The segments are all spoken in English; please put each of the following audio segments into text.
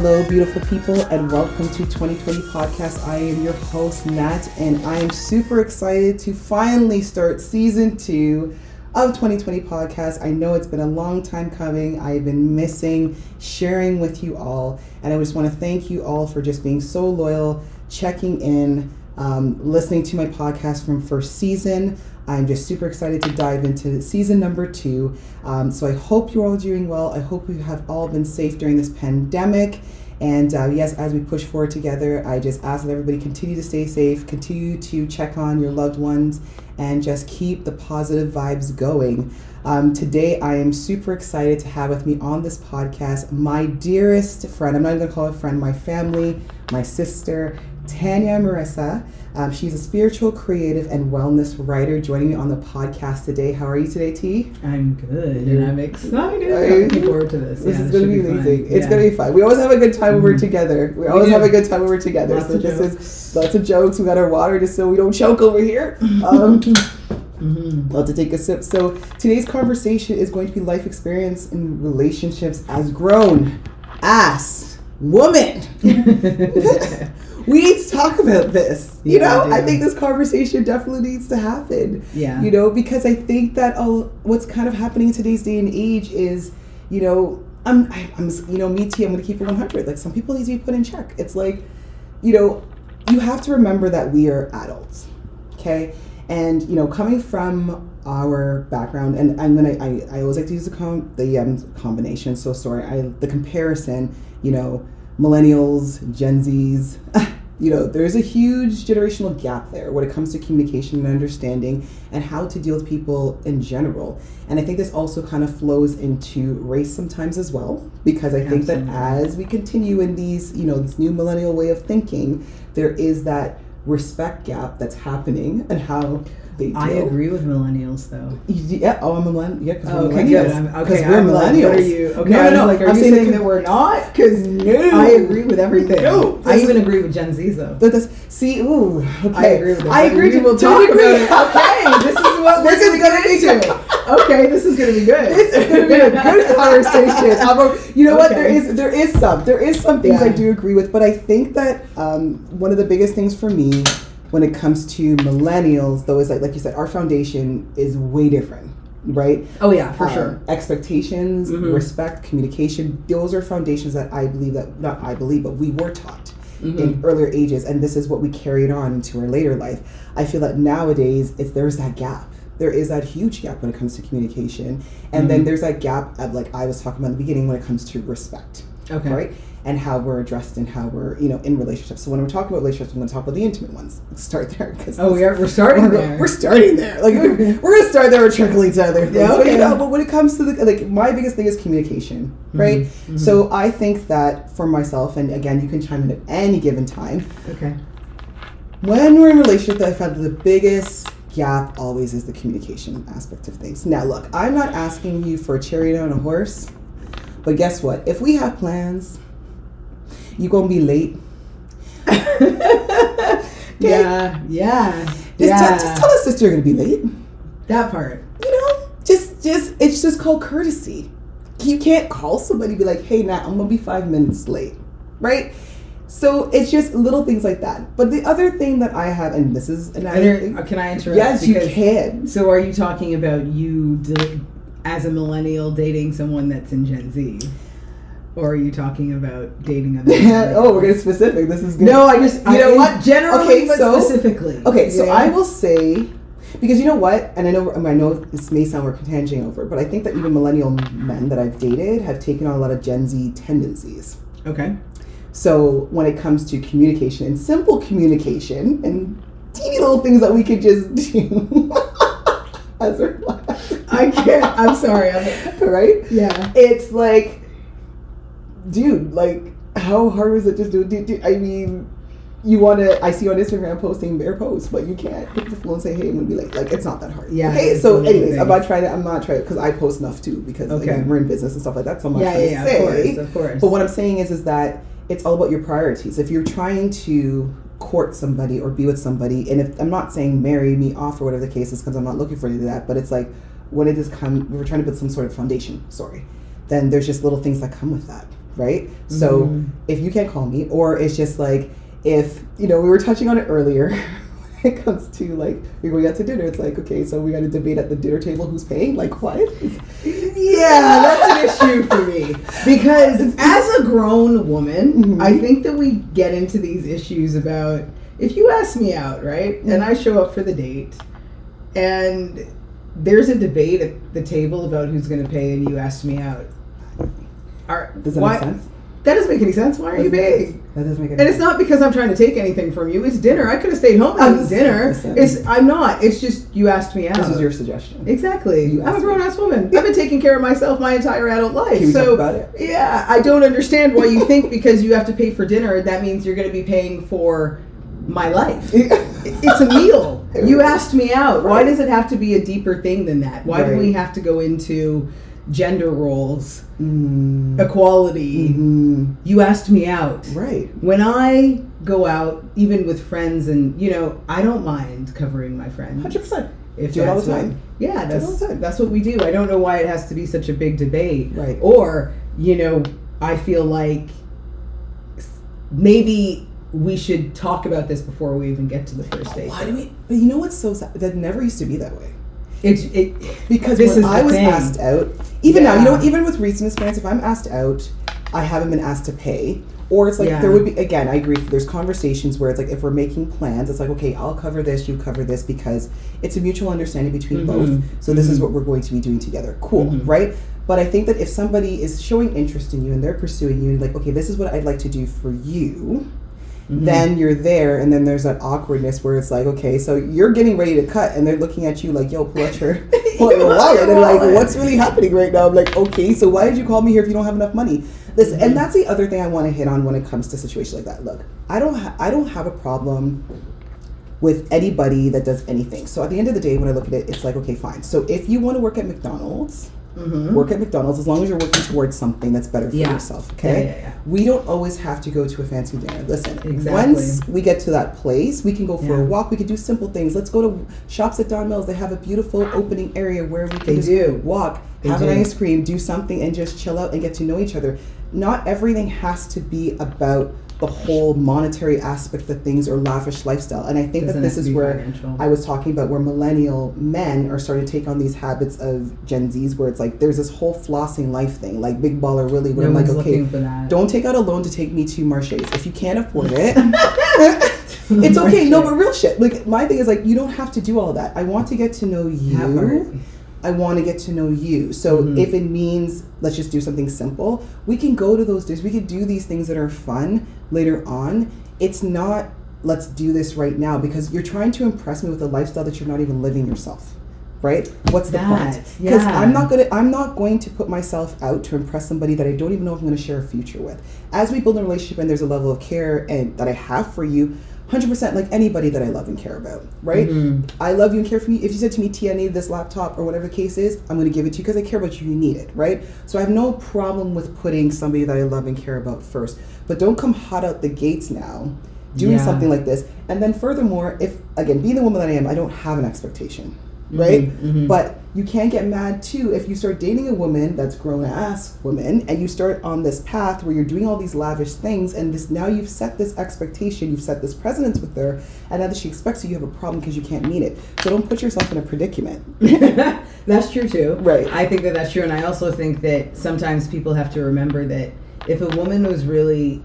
Hello, beautiful people, and welcome to 2020 Podcast. I am your host, Nat, and I am super excited to finally start season two of 2020 Podcast. I know it's been a long time coming. I've been missing sharing with you all, and I just want to thank you all for just being so loyal, checking in, um, listening to my podcast from first season. I'm just super excited to dive into season number two. Um, so I hope you're all doing well. I hope you have all been safe during this pandemic. And uh, yes, as we push forward together, I just ask that everybody continue to stay safe, continue to check on your loved ones, and just keep the positive vibes going. Um, today, I am super excited to have with me on this podcast my dearest friend. I'm not even to call her friend, my family, my sister, Tanya Marissa. Um, she's a spiritual, creative, and wellness writer joining me on the podcast today. How are you today, T? I'm good and I'm excited. I'm looking forward to this. This Yeah, is going to be fun. amazing. It's Yeah. going to be fun. We always have a good time when we're Mhm. together. We always have a good time when we're together. Lots so this jokes. is lots of jokes. We got our water just so we don't choke over here. Um, Mhm. Love to take a sip. So today's conversation is going to be life experience in relationships as grown ass woman. we need to talk about this. You Yeah, know, we I think this conversation definitely needs to happen. yeah. You know, because I think that all, what's kind of happening in today's day and age is, you know, I'm, I, I'm, you know, me too. I'm going to keep it 100. Like some people need to be put in check. It's like, you know, you have to remember that we are adults, okay? And you know, coming from our background, and I'm gonna, I, I always like to use the com, the um, combination. So sorry, I the comparison. You know, millennials, Gen Zs. You know, there's a huge generational gap there when it comes to communication and understanding and how to deal with people in general. And I think this also kind of flows into race sometimes as well, because I think that as we continue in these, you know, this new millennial way of thinking, there is that respect gap that's happening and how they. I agree with millennials though. Yeah. Oh, I'm a millennial. Yeah, because Oh, we're okay, millennials. good. I'm, 'Cause okay, we're I'm like, millennials. what are you? Okay, No, no, no. like, are I'm you saying saying that we're not? Because No. I agree with everything. No, I even agree with Gen Z's though. But see, ooh, okay. I agree with that. I agree. We will talk degree. about it. Okay, this is what This we're is gonna be into. Okay, this is gonna be good. This is going to be a good conversation. A- you know what? There Okay. is there is some there is some things I do agree with, but I think that um, one of the biggest things for me when it comes to millennials, though, is like like you said, our foundation is way different, right? Oh yeah, for Um, sure. Expectations, Mhm. respect, communication. Those are foundations that I believe that not I believe, but we were taught Mhm. in earlier ages, and this is what we carried on into our later life. I feel that nowadays, it's there's that gap. There is that huge gap when it comes to communication, and then Mhm. there's that gap of like I was talking about in the beginning when it comes to respect, Okay. right? And how we're addressed and how we're you know in relationships. So when we're talking about relationships, I'm going to talk about the intimate ones. Let's start there because Oh, we are. We're starting we're, there. we're starting there. Like we're, we're gonna start there and trickle into other things. Yeah, But you know, but when it comes to the like, my biggest thing is communication, right? Mhm, mhm. So I think that for myself, and again, you can chime in at any given time. okay. When we're in a relationship, I found the biggest gap always is the communication aspect of things. Now, look, I'm not asking you for a chariot on a horse, but guess what? If we have plans, you gonna be late. Yeah. Yeah. Just, yeah. tell, just tell us sister you're gonna be late. that part. you know, just just it's just called courtesy. You can't call somebody and be like, "Hey, Nat, I'm gonna be five minutes late," right? So it's just little things like that. But the other thing that I have, and this is Inter- uh, can I interrupt? yes, you can. So are you talking about you d- as a millennial dating someone that's in Gen Z? Or are you talking about dating other people? oh, we're getting specific. This is good. No, I just You I, know what? Generally, Okay, but so- specifically. Okay, so Yeah. I will say, because you know what, and I know I know this may sound we're tanging over, but I think that even millennial men that I've dated have taken on a lot of Gen Z tendencies. Okay. So when it comes to communication and simple communication and teeny little things that we could just do as we're I can't. I'm sorry. I'm, right? yeah. It's like, dude, like, how hard was it just do? do, do I mean, you want to? I see you on Instagram posting their posts, but you can't pick the phone and say, "Hey, I'm gonna be late." Like, it's not that hard. Yeah, Okay. So, anyways, thing. I'm not trying to. I'm not trying because I post enough too because Okay. again, we're in business and stuff like that. So I'm not Yeah, yeah, to yeah. say. Of course, of course. But what I'm saying is, is that it's all about your priorities. If you're trying to court somebody or be with somebody, and if I'm not saying marry me off or whatever the case is, because I'm not looking for any of that, but it's like when it is come, we're trying to build some sort of foundation. Sorry, then there's just little things that come with that. Right? So Mhm. if you can't call me, or it's just like if you know we were touching on it earlier. When it comes to like we're going out to dinner, it's like okay, so we got to debate at the dinner table who's paying. Like what? Yeah, that's an issue for me because as a grown woman, Mhm. I think that we get into these issues about if you ask me out, right, and I show up for the date, and there's a debate at the table about who's going to pay, and you asked me out. Are, Does that why, make sense? That doesn't make any sense. Why are you paying? That doesn't make any sense. And it's not because I'm trying to take anything from you. It's dinner. I could have stayed home and dinner. It's I'm not. It's just you asked me out. This is your suggestion. Exactly. You I'm a grown ass woman. I've been taking care of myself my entire adult life. So talk about it? yeah, I don't understand why you think because you have to pay for dinner that means you're going to be paying for my life. It's a meal. You asked me out. Why does it have to be a deeper thing than that? Why do we have to go into gender roles, Mm. equality? Mhm. You asked me out. Right. When I go out, even with friends, and you know, I don't mind covering my friend. Hundred percent. If Do it all the what- time. Yeah, Do it that's all the time. that's what we do. I don't know why it has to be such a big debate. Right. Or you know, I feel like maybe we should talk about this before we even get to the first date. Why do we? But you know what's so sad? That never used to be that way. It, it Because This is I was thing. asked out, even now, you know, even with recent experience, if I'm asked out, I haven't been asked to pay. Or it's like Yeah. there would be again. I agree. There's conversations where it's like if we're making plans, it's like okay, I'll cover this, you cover this, because it's a mutual understanding between Mhm. both. So this is Mhm. what we're going to be doing together. Cool, Mhm. right? But I think that if somebody is showing interest in you and they're pursuing you, and like okay, this is what I'd like to do for you, Mhm. then you're there and then there's that awkwardness where it's like okay so you're getting ready to cut and they're looking at you like yo pull out your pull out your wallet and like what's really happening right now? I'm like okay so why did you call me here if you don't have enough money? Listen and that's the other thing i want to hit on when it comes to situations like that. Look i don't ha- i don't have a problem with anybody that does anything. So at the end of the day when i look at it it's like okay fine. So if you want to work at mcdonald's Mhm. work at McDonald's as long as you're working towards something that's better for Yeah. yourself. Okay. yeah, yeah. We don't always have to go to a fancy dinner. Listen, Exactly. once we get to that place, we can go for a walk. We can do simple things. Let's go to shops at Don Mills. They have a beautiful opening area where we can They just do. walk, They have do. an ice cream, do something, and just chill out and get to know each other. Not everything has to be about the whole monetary aspect of things or lavish lifestyle. And I think Doesn't that this is where financial. I was talking about where millennial men are starting to take on these habits of Gen Zs, where it's like there's this whole flossing life thing, like Big Baller Willie, where no I'm like, okay, looking for that. don't take out a loan to take me to Marche's. If you can't afford it, it's okay. No, but real shit. Like my thing is like you don't have to do all that. I want to get to know you. I want to get to know you. So Mhm. if it means let's just do something simple, we can go to those days. We could do these things that are fun later on. It's not let's do this right now because you're trying to impress me with a lifestyle that you're not even living yourself. Right? What's the point? Because yeah. I'm not gonna I'm not going to put myself out to impress somebody that I don't even know if I'm gonna share a future with. As we build a relationship and there's a level of care and that I have for you, hundred percent like anybody that I love and care about, right? Mhm. I love you and care for you. If you said to me, T, I need this laptop or whatever the case is, I'm going to give it to you because I care about you. You need it, right? So I have no problem with putting somebody that I love and care about first. But don't come hot out the gates now doing Yeah. something like this. And then furthermore, if, again, being the woman that I am, I don't have an expectation, right? Mhm, mhm. But you can't get mad too if you start dating a woman that's grown ass woman and you start on this path where you're doing all these lavish things and this now you've set this expectation, you've set this precedence with her, and now that she expects you, you have a problem because you can't meet it. So don't put yourself in a predicament. that's true too. Right. I think that that's true, and I also think that sometimes people have to remember that if a woman was really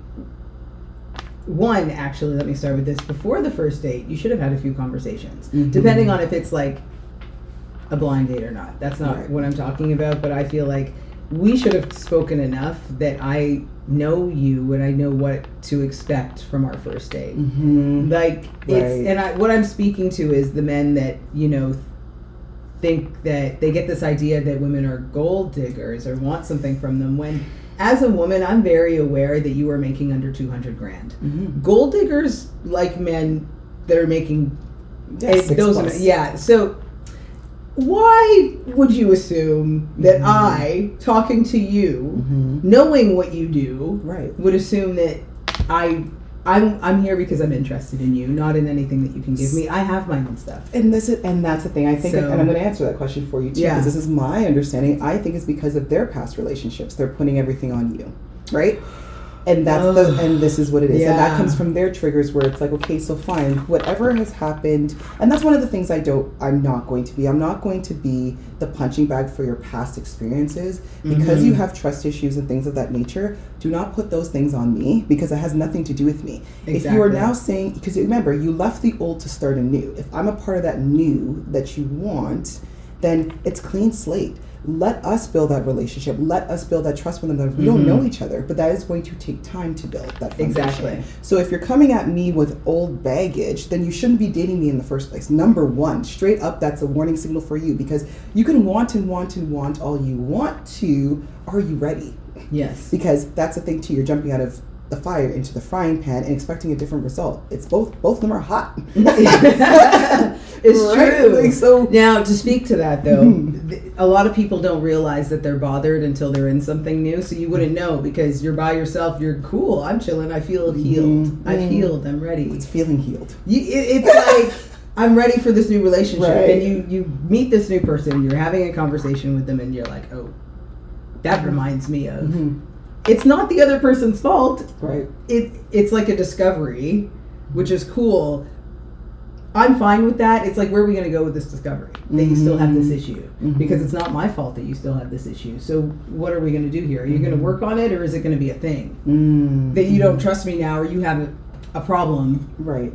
one, actually, let me start with this. Before the first date, you should have had a few conversations, Mhm. depending on if it's like a blind date or not. That's not Right. what I'm talking about, but I feel like we should have spoken enough that I know you and I know what to expect from our first date. Mm-hmm. Like Right. it's and I what I'm speaking to is the men that you know think that they get this idea that women are gold diggers or want something from them when as a woman I'm very aware that you are making under 200 grand. Mm-hmm. Gold diggers like men that are making Yeah, six those yeah so why would you assume that Mhm. I talking to you Mhm. knowing what you do Right. would assume that I I'm I'm here because I'm interested in you, not in anything that you can give me. I have my own stuff. And this is, and that's the thing. I think, So- and I'm going to answer that question for you too, Yeah. because this is my understanding. I think it's because of their past relationships. They're putting everything on you. right? And that's the and this is what it is. And that comes from their triggers where it's like, okay, so fine, whatever has happened, and that's one of the things I don't I'm not going to be. I'm not going to be the punching bag for your past experiences because Mhm. you have trust issues and things of that nature. Do not put those things on me because it has nothing to do with me. If you are now saying because remember, you left the old to start anew. If I'm a part of that new that you want, then it's clean slate. Let us build that relationship. Let us build that trust with another. We don't Mhm. know each other, but that is going to take time to build that foundation. Exactly. So if you're coming at me with old baggage, then you shouldn't be dating me in the first place. Number one, straight up, that's a warning signal for you because you can want and want and want all you want to. Are you ready? Yes. Because that's the thing too. You're jumping out of the fire into the frying pan and expecting a different result. It's both. Both of them are hot. it's Right? true. Like, so Now, to speak to that though, Mhm. a lot of people don't realize that they're bothered until they're in something new. So you wouldn't know because you're by yourself. You're cool. I'm chilling. I feel healed. Mhm. I've Mhm. healed. I'm ready. it's feeling healed. You, it, it's like I'm ready for this new relationship, Right. and you you meet this new person. You're having a conversation with them, and you're like, oh, that reminds me of. Mhm. It's not the other person's fault. Right. It it's like a discovery, which is cool. I'm fine with that. It's like, where are we going to go with this discovery? That you still have this issue. Mhm. Because it's not my fault that you still have this issue. So, what are we going to do here? Are you going to work on it, or is it going to be a thing? Mm. That you don't trust me now, or you have a, a problem Right.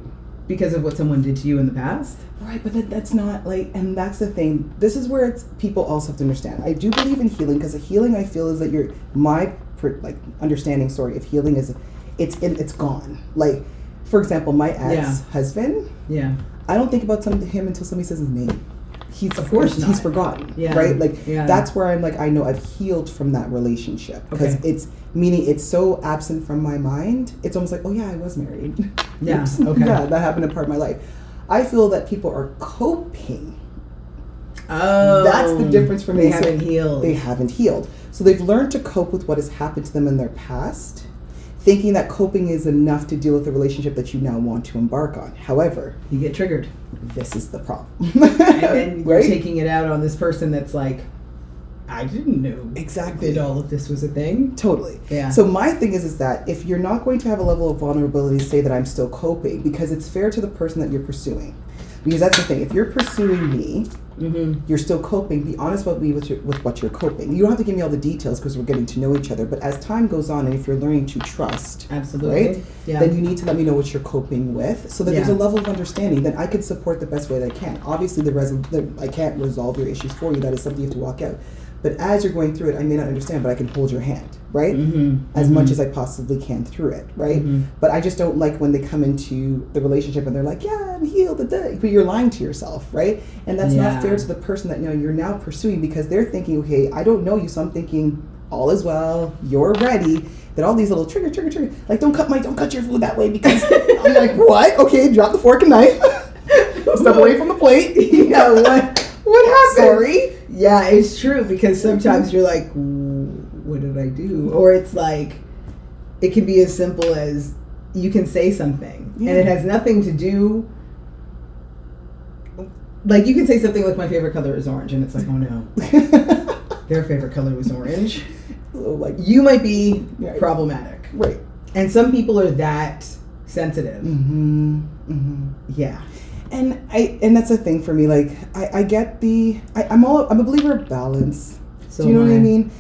because of what someone did to you in the past? Right, but that, that's not like, and that's the thing. This is where it's people also have to understand. I do believe in healing because the healing I feel is that you're my like understanding. Sorry, of healing is it's in, it's gone. Like, for example, my ex husband. Yeah. I don't think about some, him until somebody says his name. He's Of course he's, not. he's forgotten. Yeah. Right. Like Yeah. that's where I'm like I know I've healed from that relationship because Okay. it's meaning it's so absent from my mind. It's almost like oh yeah I was married. Yeah, Oops. okay. yeah, that happened a part of my life. I feel that people are coping. Oh. That's the difference for me. They haven't healed. They haven't healed. So they've learned to cope with what has happened to them in their past, thinking that coping is enough to deal with the relationship that you now want to embark on. However, you get triggered. this is the problem. And then you're right? taking it out on this person that's like, I didn't know exactly. that all of this was a thing. Totally. Yeah. So my thing is is that if you're not going to have a level of vulnerability, say that I'm still coping because it's fair to the person that you're pursuing. Because that's the thing. If you're pursuing me, Mm-hmm. you're still coping. Be honest with me with your, with what you're coping. You don't have to give me all the details because we're getting to know each other. But as time goes on, and if you're learning to trust, Absolutely. right? Yeah. Then you need to let me know what you're coping with, so that there's a level of understanding. Then I can support the best way that I can. Obviously, the, resol- the I can't resolve your issues for you. That is something you have to walk out. But as you're going through it, I may not understand, but I can hold your hand, right? mm-hmm. As much as I possibly can through it, right? Mhm. But I just don't like when they come into the relationship and they're like, "Yeah, I'm healed," but you're lying to yourself, right? And that's Yeah. not fair to the person that you know you're now pursuing because they're thinking, "Okay, I don't know you, so I'm thinking all is well. You're ready." That all these little trigger, trigger, trigger, like don't cut my, don't cut your food that way because I'm like, what? Okay, drop the fork and knife, step away from the plate. yeah, what What happened? Sorry. Yeah, it's true because sometimes you're like, what did I do? Or it's like, it can be as simple as you can say something Yeah. and it has nothing to do. Like you can say something like, "My favorite color is orange," and it's like, "Oh no, their favorite color was orange." like You might be Right. problematic, right. and some people are that sensitive. Mm-hmm. Mm-hmm. Yeah, And I and that's a thing for me. Like I, I get the I, I'm all I'm a believer of balance. so Do you know what I mean?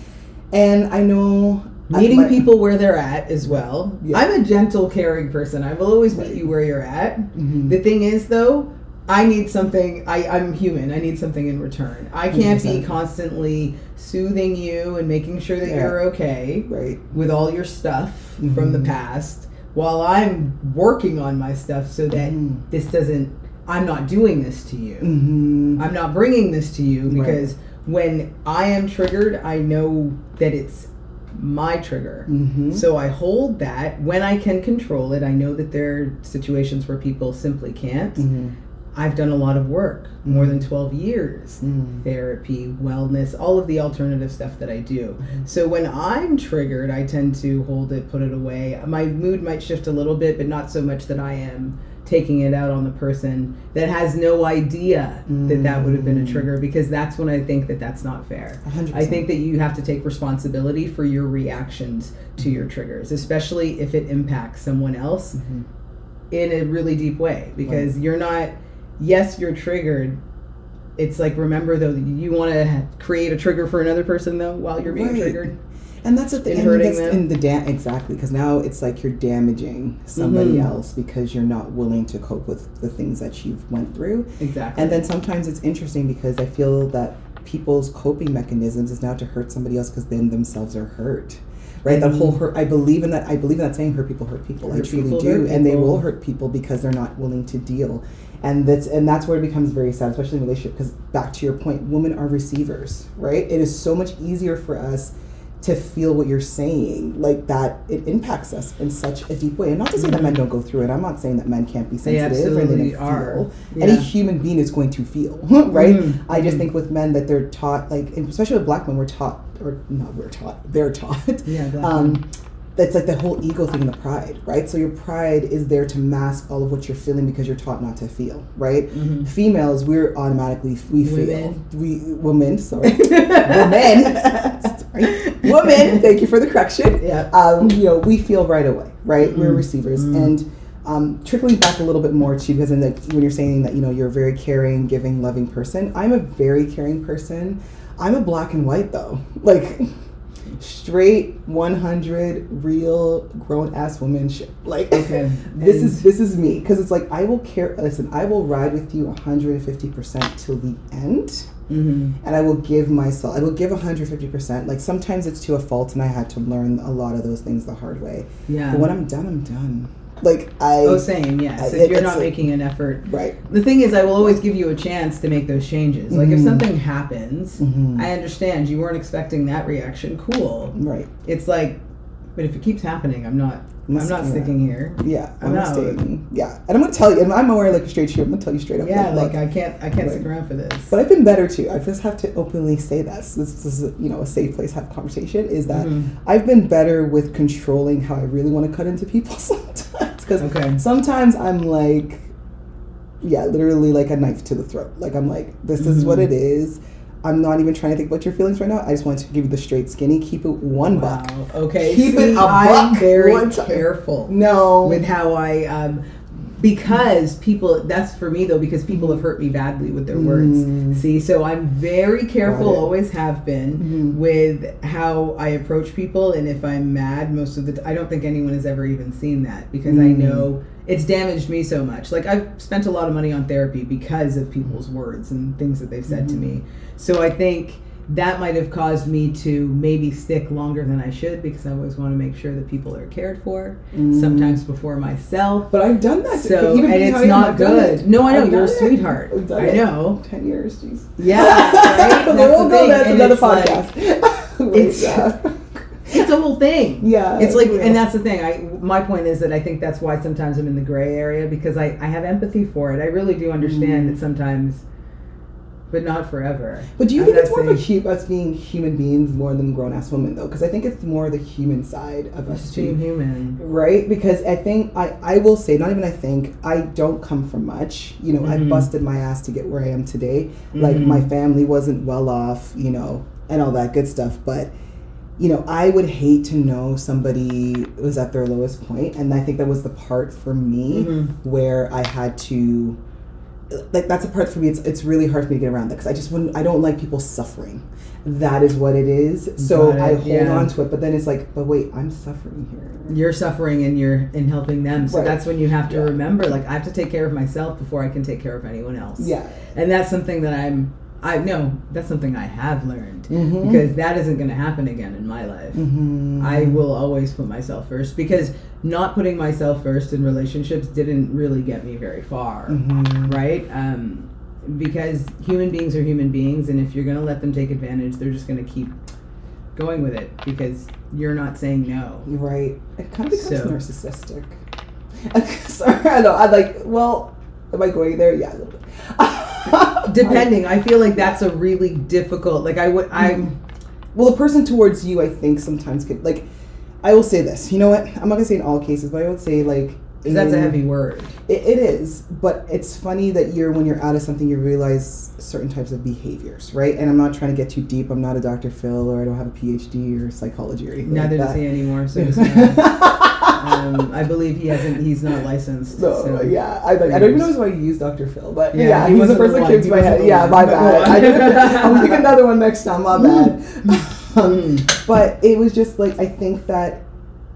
And I know meeting my- people where they're at as well. Yeah. I'm a gentle, caring person. I will always meet you where you're at. Mhm. The thing is, though, I need something. I, I'm human. I need something in return. I can't be 100%. constantly soothing you and making sure that Yeah. you're okay right. with all your stuff from the Mhm. past while I'm working on my stuff so that Mhm. this doesn't. I'm not doing this to you. Mm-hmm. I'm not bringing this to you Right. because when I am triggered, I know that it's my trigger. Mm-hmm. So I hold that when I can control it. I know that there are situations where people simply can't. mm-hmm. I've done a lot of work, more than 12 years. Mm-hmm. Therapy, wellness, all of the alternative stuff that I do. So when I'm triggered, I tend to hold it, put it away. My mood might shift a little bit, but not so much that I am taking it out on the person that has no idea that that would have been a Mm. trigger because that's when I think that that's not fair. 100%. I think that you have to take responsibility for your reactions to your triggers, especially if it impacts someone else Mhm. in a really deep way because you're not yes you're triggered it's like remember though you want to create a trigger for another person though while you're being Right. triggered And that's the thing. In I mean, that's in the da- exactly because now it's like you're damaging somebody Mhm. else because you're not willing to cope with the things that you've went through. exactly And then sometimes it's interesting because I feel that people's coping mechanisms is now to hurt somebody else because then themselves are hurt. Right, that whole hurt. I believe in that. I believe in that saying, "Hurt people, hurt people." I truly people, do, and they will hurt people because they're not willing to deal, and that's and that's where it becomes very sad, especially in relationship. Because back to your point, women are receivers, right? It is so much easier for us to feel what you're saying, like that. It impacts us in such a deep way, and not to say that men don't go through it. I'm not saying that men can't be They sensitive they don't are. feel. Yeah. Any human being is going to feel, right? Mhm. I just Mhm. think with men that they're taught, like, especially with black men, we're taught, or not we're taught, they're taught. Yeah, Um. That's like the whole ego thing and the pride, right? So your pride is there to mask all of what you're feeling because you're taught not to feel, right? Mhm. Females, we're automatically we feel. Women. We women, sorry, women, sorry, women. Thank you for the correction yeah um, you know, we feel right away, right? We're Mm. receivers, Mm. and um, trickling back a little bit more too, because in the, when you're saying that you know you're a very caring, giving, loving person, I'm a very caring person. I'm a black and white though, like straight 100 real grown ass woman shit. Like Okay. this And- is this is me because it's like I will care. Listen, I will ride with you 150 percent till the end Mhm. and I will give myself, I will give 150%. Like sometimes it's to a fault, and I had to learn a lot of those things the hard way. yeah But when I'm done, I'm done. Like I, oh same yes I- if it- you're not like- making an effort right. the thing is i will always give you a chance to make those changes like if Mhm. something happens Mhm. i understand you weren't expecting that reaction cool Right. it's like but if it keeps happening i'm not I'm i'm not sticking here Yeah, I'm I'm out. staying. Yeah, and I'm gonna tell you, and I'm wearing like a straight shoe. I'm gonna tell you straight up. yeah look, like i can't i can't stick around for this But I've been better too. I just have to openly say this. This is you know a safe place to have conversation. Is that Mhm. I've been better with controlling how I really want to cut into people sometimes. Because Okay. sometimes I'm like, yeah, literally like a knife to the throat. Like I'm like, this is what Mhm. it is. I'm not even trying to think about your feelings right now. I just want to give you the straight skinny. Keep it one wow. buck. okay Keep see, it a i'm buck very careful No. with how i um because people that's for me though because people have hurt me badly with their words Mm. see so i'm very careful always have been Mhm. with how i approach people and if i'm mad most of the t- i don't think anyone has ever even seen that because i Mm. know it's damaged me so much like i've spent a lot of money on therapy because of people's words and things that they've said to Mhm. me so i think that might have caused me to maybe stick longer than I should because I always want to make sure that people are cared for. Mm. Sometimes before myself. But I've done that. So and it's how I am, not good. it. No, I know I've you're a sweetheart. I know. Ten years, jeez. Yeah, right. That's we'll the go thing. that's And another it's like- podcast. It's- yeah. it's a whole thing. Yeah, It's like, real. and that's the thing. I my point is that I think that's why sometimes I'm in the gray area because I I have empathy for it. I really do understand Mm. that sometimes, but not forever. But do you I'm think it's more of a us being human beings more than grown ass women though? Because I think it's more the human side of us being human. Right? Because I think I, I will say, not even I think, I don't come from much. You know, I Mhm. busted my ass to get where I am today. Like Mhm. my family wasn't well off, you know, and all that good stuff. But you know, I would hate to know somebody was at their lowest point, and I think that was the part for me Mhm. where I had to. Like that's a part for me. It's it's really hard for me to get around that because I just wouldn't. I don't like people suffering. That is what it is. So it, I hold yeah. on to it, but then it's like, but wait, I'm suffering here. You're suffering and you're in helping them. So Right. that's when you have to Yeah. remember, like I have to take care of myself before I can take care of anyone else. Yeah. And that's something that I'm. I know that's something I have learned Mhm. because that isn't going to happen again in my life. Mhm. I will always put myself first because not putting myself first in relationships didn't really get me very far, Mhm. right? Um, because human beings are human beings, and if you're going to let them take advantage, they're just going to keep going with it because you're not saying no. Right. It kind of becomes So- narcissistic. Sorry, I know. I like. Well, am I going there? Yeah. A little bit. Depending, I feel like that's a really difficult. Like I would, I'm. Mm-hmm. Well, a person towards you, I think, sometimes could like. I will say this. You know what? I'm not gonna say in all cases, but I would say like 'Cause that's a heavy word. It, it is, but it's funny that you're when you're out of something, you realize certain types of behaviors, right? And I'm not trying to get too deep. I'm not a Dr. Phil, or I don't have a PhD or psychology or anything. Neither like does he anymore. So. um, I believe he hasn't. He's not licensed. No, so. yeah, I, like, I don't even know why you use Dr. Phil, but Yeah, yeah, he he's the first that came to my head. Yeah, my bad. I I'll pick another one next time. My bad. Mm. But it was just like I think that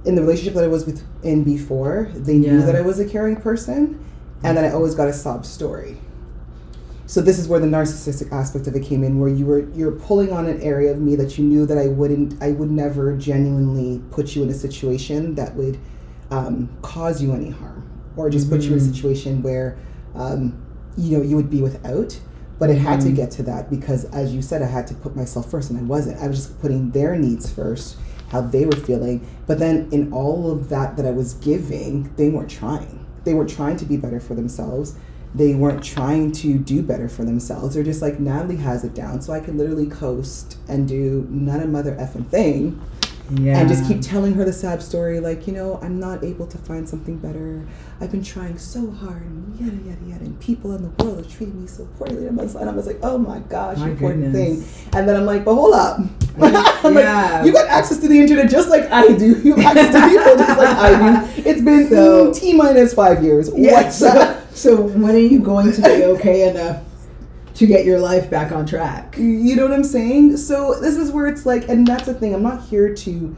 in the relationship that I was with in before, they knew Yeah. that I was a caring person, and that I always got a sob story. So this is where the narcissistic aspect of it came in, where you were you're pulling on an area of me that you knew that I wouldn't, I would never genuinely put you in a situation that would um, cause you any harm, or just put you in a Mhm. situation where um, you know you would be without. But it had to Mhm. get to that because, as you said, I had to put myself first, and I wasn't. I was just putting their needs first, how they were feeling. But then, in all of that that I was giving, they weren't trying. They weren't trying to be better for themselves. They weren't trying to do better for themselves. They're just like Natalie has it down, so I can literally coast and do none of mother effing thing, Yeah. and just keep telling her the sad story, like you know, I'm not able to find something better. I've been trying so hard, and yada yada yada, and people in the world are treating me so poorly. And I was, and I was like, oh my gosh, My poor goodness. thing. And then I'm like, but hold up. I'm yeah. like, you got access to the internet just like I do. You have access to people just like I do. It's been So- T minus five years. Yeah. What's up? So, so when are you going to be okay enough to get your life back on track? You know what I'm saying? So this is where it's like, and that's the thing. I'm not here to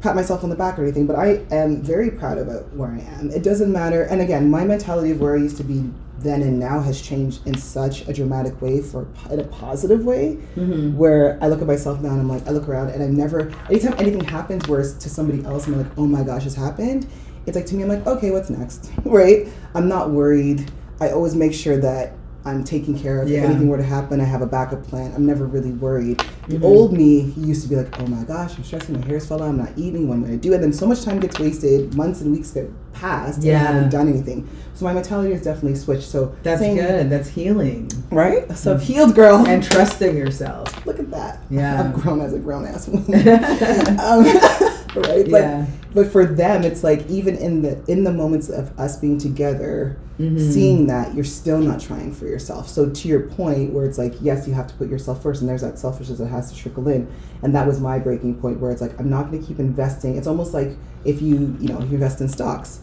pat myself on the back or anything, but I am very proud about where I am. It doesn't matter. And again, my mentality of where I used to be then and now has changed in such a dramatic way for in a positive way Mm-hmm. where I look at myself now and I'm like, I look around and I never, anytime anything happens where it's to somebody else and I'm like, oh my gosh, it's happened, it's like to me, I'm like, okay, what's next? right? I'm not worried. I always make sure that I'm taken care of. Yeah. If anything were to happen, I have a backup plan. I'm never really worried. The Mhm. old me he used to be like, oh my gosh, I'm stressing, my hair's falling, I'm not eating, what am I gonna do? And then so much time gets wasted, months and weeks get passed, yeah. and I haven't done anything. So my mentality has definitely switched. So That's saying- good. That's healing. Right? So I've healed, girl. And trusting yourself. Look at that. Yeah. I've grown as a grown ass woman. um, right? But yeah. but for them it's like even in the in the moments of us being together, Mhm. seeing that you're still not trying for yourself. So to your point where it's like, yes, you have to put yourself first and there's that selfishness that has to trickle in. And that was my breaking point where it's like I'm not gonna keep investing. It's almost like if you, you know, if you invest in stocks.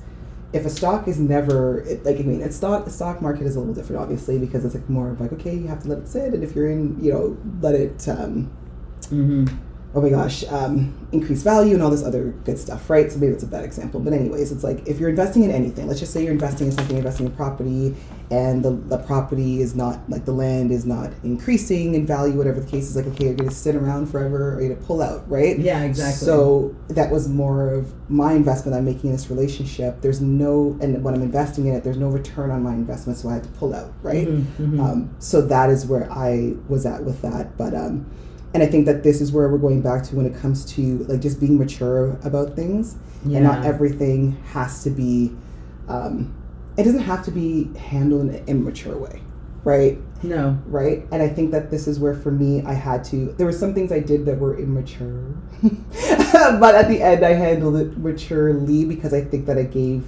If a stock is never it, like I mean, it's stock the stock market is a little different obviously because it's like more of like okay, you have to let it sit, and if you're in, you know, let it um, Mm-hmm. Oh my gosh, um, increase value and all this other good stuff, right? So maybe it's a bad example, but anyways, it's like if you're investing in anything, let's just say you're investing in something, investing in property, and the, the property is not like the land is not increasing in value, whatever the case is. Like okay, you're gonna sit around forever, or you're gonna pull out, right? Yeah, exactly. So that was more of my investment I'm making in this relationship. There's no, and when I'm investing in it, there's no return on my investment, so I had to pull out, right? Mhm, mhm. Um, so that is where I was at with that. But um, and I think that this is where we're going back to when it comes to like just being mature about things, and not everything has to be. Um, it doesn't have to be handled in an immature way, right? no. Right. And I think that this is where for me I had to. There were some things I did that were immature, but at the end I handled it maturely because I think that I gave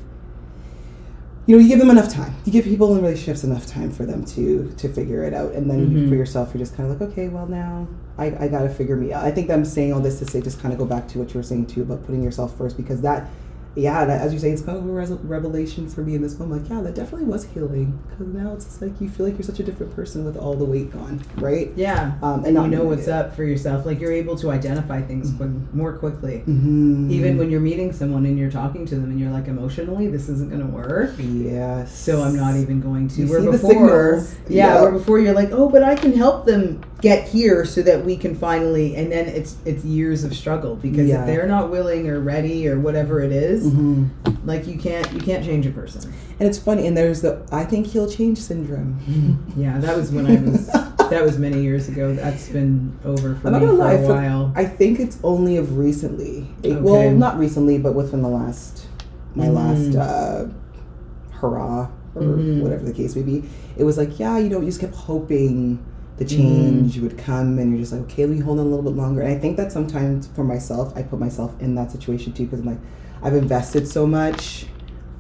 you know you give them enough time. You give people in relationships enough time for them to to figure it out. And then Mhm. for yourself you're just kind of like okay well now I, I gotta figure me out. I think i'm saying all this to say just kind of go back to what you were saying too about putting yourself first because that yeah that, as you say it's kind of a res- revelation for me in this moment like yeah that definitely was healing because now it's like you feel like you're such a different person with all the weight gone right Yeah. um, And not you know what's it. up for yourself. Like you're able to identify things quick, more quickly. Mhm. Even when you're meeting someone and you're talking to them and you're like emotionally, this isn't going to work. yes So I'm not even going to. You where before, yeah, Yeah. where before you're like, oh, but I can help them get here so that we can finally. And then it's it's years of struggle because Yeah. if they're not willing or ready or whatever it is, Mhm. like you can't you can't change a person. and it's funny and there's the i think he'll change syndrome Yeah, that was when I was. that was many years ago. That's been over for I'm me for lie, a while. I think it's only of recently. It- Okay. Well, not recently, but within the last, my Mhm. last uh, hurrah or Mhm. whatever the case may be. It was like, yeah, you know, you just kept hoping the Mm-hmm. change would come, and you're just like, okay, let me hold on a little bit longer. And I think that sometimes for myself, I put myself in that situation too, because I'm like, I've invested so much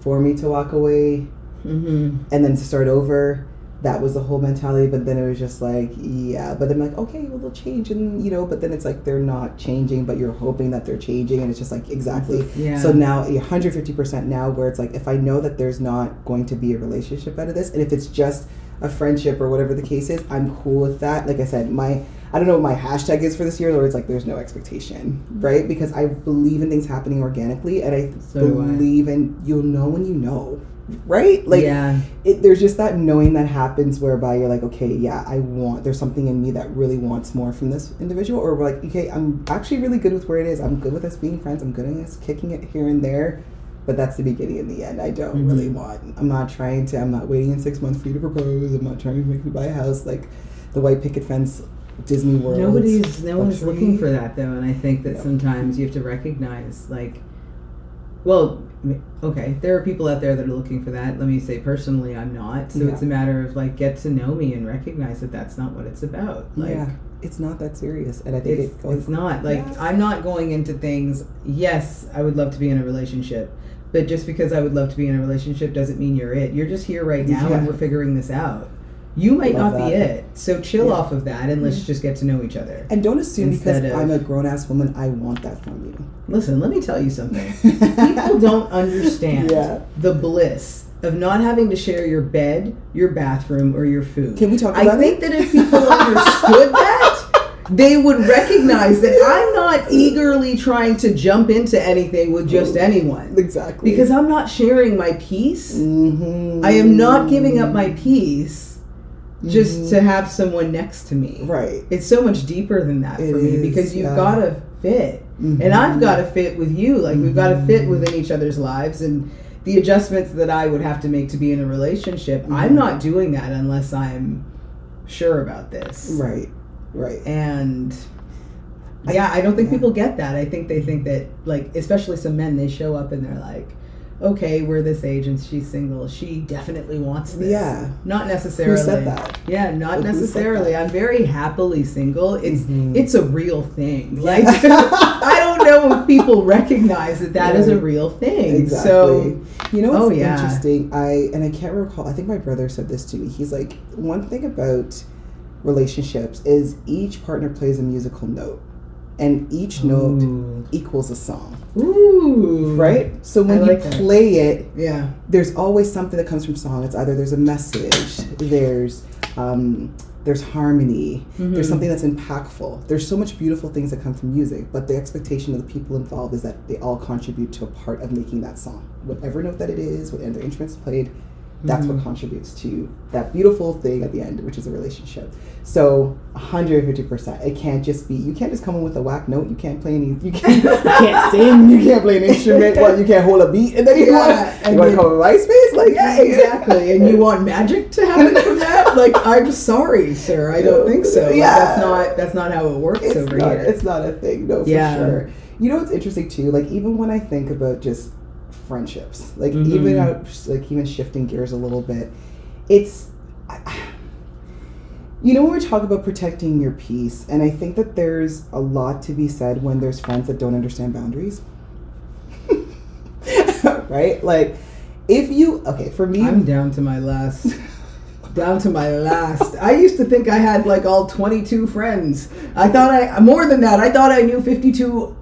for me to walk away Mm-hmm. and then to start over. That was the whole mentality, but then it was just like, yeah. But I'm like, okay, well they'll change, and you know. But then it's like they're not changing, but you're hoping that they're changing, and it's just like exactly. Yeah. So now 150 percent now, where it's like, if I know that there's not going to be a relationship out of this, and if it's just a friendship or whatever the case is, I'm cool with that. Like I said, my I don't know what my hashtag is for this year, where it's like there's no expectation, right? Because I believe in things happening organically, and I So do I. believe in you'll know when you know, right? Like yeah. it, there's just that knowing that happens whereby you're like, okay, yeah, I want. There's something in me that really wants more from this individual, or we're like, okay, I'm actually really good with where it is. I'm good with us being friends. I'm good at us kicking it here and there. But that's the beginning and the end. I don't really Mhm. want. I'm not trying to. I'm not waiting in six months for you to propose. I'm not trying to make me buy a house like the white picket fence, Disney World. Nobody's no one's looking for that though, and I think that Yeah. sometimes you have to recognize like, well, okay, there are people out there that are looking for that. Let me say personally, I'm not. So Yeah. it's a matter of like get to know me and recognize that that's not what it's about. Like, yeah, it's not that serious, and I think It's, it it's not like Yeah. I'm not going into things. Yes, I would love to be in a relationship, but just because I would love to be in a relationship doesn't mean you're it. You're just here right now, and we're figuring this out. You might not be it, so chill Yeah. off of that and let's just get to know each other. and don't assume because of- I'm a grown ass woman, I want that from you. Listen, let me tell you something. People don't understand Yeah. the bliss of not having to share your bed, your bathroom, or your food. Can we talk I think it? that if people understood that, they would recognize that I'm not eagerly trying to jump into anything with just anyone. Exactly. Because I'm not sharing my peace. Mhm. I am not giving up my peace just Mhm. to mm-hmm. have someone next to me. right. It's so much deeper than that It for me is, because you've yeah. got to fit. And mm-hmm. I've got to fit with you. Like we've got to fit mm-hmm. within each other's lives and the adjustments that I would have to make to be in a relationship. I'm not doing that unless I'm sure about this. Right. Right. And yeah, I don't think people get that. I think they think that like especially some men they show up and they're like Okay, we're this age and she's single. She definitely wants this. Yeah. Not necessarily. Who said that? Yeah, not Who necessarily. I'm very happily single. It's Mhm. it's a real thing. Like I don't know if people recognize that that is a real thing. Exactly. So you know what's Oh, yeah. interesting? I and I can't recall. I think my brother said this to me. He's like, one thing about relationships is each partner plays a musical note, and each note Ooh. equals a song. Ooh. Right. So when you like that. play it, Yeah. there's always something that comes from song. It's either there's a message, there's um, there's harmony, there's Mhm. something that's impactful. There's so much beautiful things that come from music, but the expectation of the people involved is that they all contribute to a part of making that song. Whatever note that it is, whatever instruments played, that's what hmm. contributes to that beautiful thing at the end, which is a relationship. So 150%. It can't just be, you can't just come in with a whack note. You can't play any, you can't, you can't sing, you can't play an instrument, what, you can't hold a beat, and then you Yeah, want you want to come in MySpace? Like, Yeah, exactly. And you want magic to happen from that? Like, I'm sorry, sir. I don't think so. Like, Yeah. that's not that's not how it works it's over not, here. It's not a thing, no, for Yeah. sure. You know what's interesting too? Like even when I think about just friendships, like Mhm. even out, like even shifting gears a little bit, it's. You know when we talk about protecting your peace, and I think that there's a lot to be said when there's friends that don't understand boundaries. right? Like, if you okay, for me, I'm down to my last. Down to my last. I used to think I had like all 22 friends. I thought I more than that. I thought I knew 52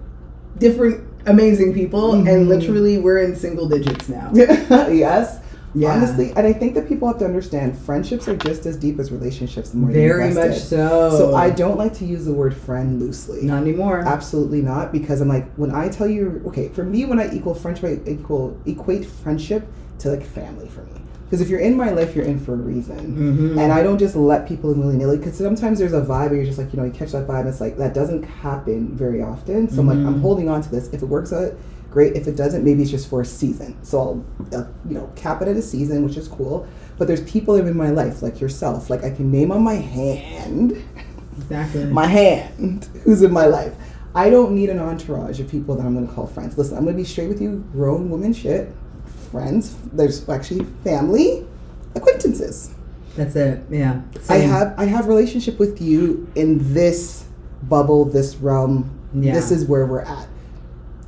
different amazing people, Mhm. and literally we're in single digits now. yes. Yeah. Honestly, and I think that people have to understand friendships are just as deep as relationships. The more Very much so. So I don't like to use the word friend loosely. Not anymore. Absolutely not, because I'm like when I tell you, okay, for me, when I equal friendship, I equal equate friendship to like family for me. Because if you're in my life, you're in for a reason, Mhm. and I don't just let people in willy nilly. Because sometimes there's a vibe, where you're just like, you know, you catch that vibe. It's like that doesn't happen very often. So I'm like, I'm Mhm. holding on to this. If it works out, great. If it doesn't, maybe it's just for a season. So I'll, uh, you know, cap it at a season, which is cool. But there's people in my life, like yourself. Like I can name on my hand Exactly. my hand who's in my life. I don't need an entourage of people that I'm going to call friends. Listen, I'm going to be straight with you, grown woman shit. Friends, there's actually family, acquaintances. That's it. Yeah. I have I have relationship with you in this bubble, this realm. Yeah. This is where we're at.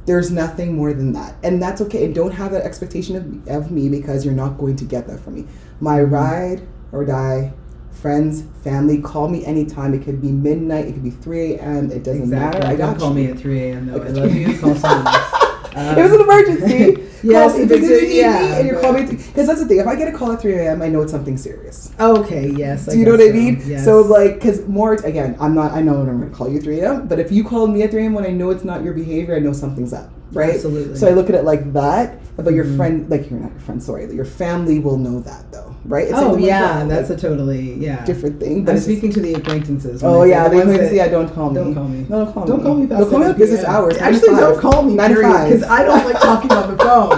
There's nothing more than that. And that's okay. And don't have that expectation of, of me because you're not going to get that from me. My Mm-hmm. ride or die, friends, family, call me anytime. It could be midnight, it could be 3 a.m., it doesn't Exactly. matter. I Don't call you. me at 3 a.m. though. I love you. Call someone else. Um, it was an emergency. Yes, if it's you a- need yeah, me and you're calling me because that's the thing. If I get a call at 3 a.m., I know it's something serious. Okay, yes. Do you know what I mean? Yes. So like, because more again, I'm not. I know when I'm going to call you 3 a.m. But if you call me at 3 a.m. when I know it's not your behavior, I know something's up, right? Absolutely. So I look at it like that. But your Mhm. friend, like you're not your friend, sorry, your family will know that though, right? It's oh like yeah, that, that's like, a totally yeah different thing. But I'm speaking to the acquaintances. oh yeah, the they ones going to yeah, don't call me. Don't call me. No, don't call Don't me. call me. Don't call me 7 at business hours. Actually, don't call me. Nine to five. Because I don't like talking on the phone.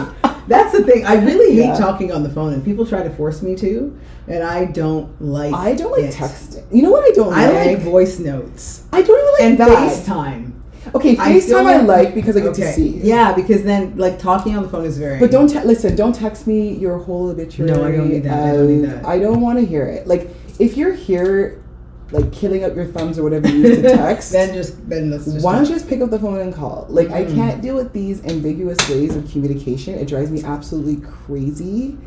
That's the thing. I really hate Yeah. talking on the phone, and people try to force me to, and I don't like. I don't like it. texting. You know what I don't I like? like voice notes I don't even like and. FaceTime. Okay, I FaceTime I, like- like because I get to see you. Yeah, because then like talking on the phone is very. But don't te- listen. Don't text me your whole obituary. No, I don't need that. I don't need that. I don't want to hear it. Like if you're here, like killing up your thumbs or whatever you use to text. then just then let's just. why don't you just pick up the phone and call? Like I Mhm. can't deal with these ambiguous ways of communication. It drives me absolutely crazy.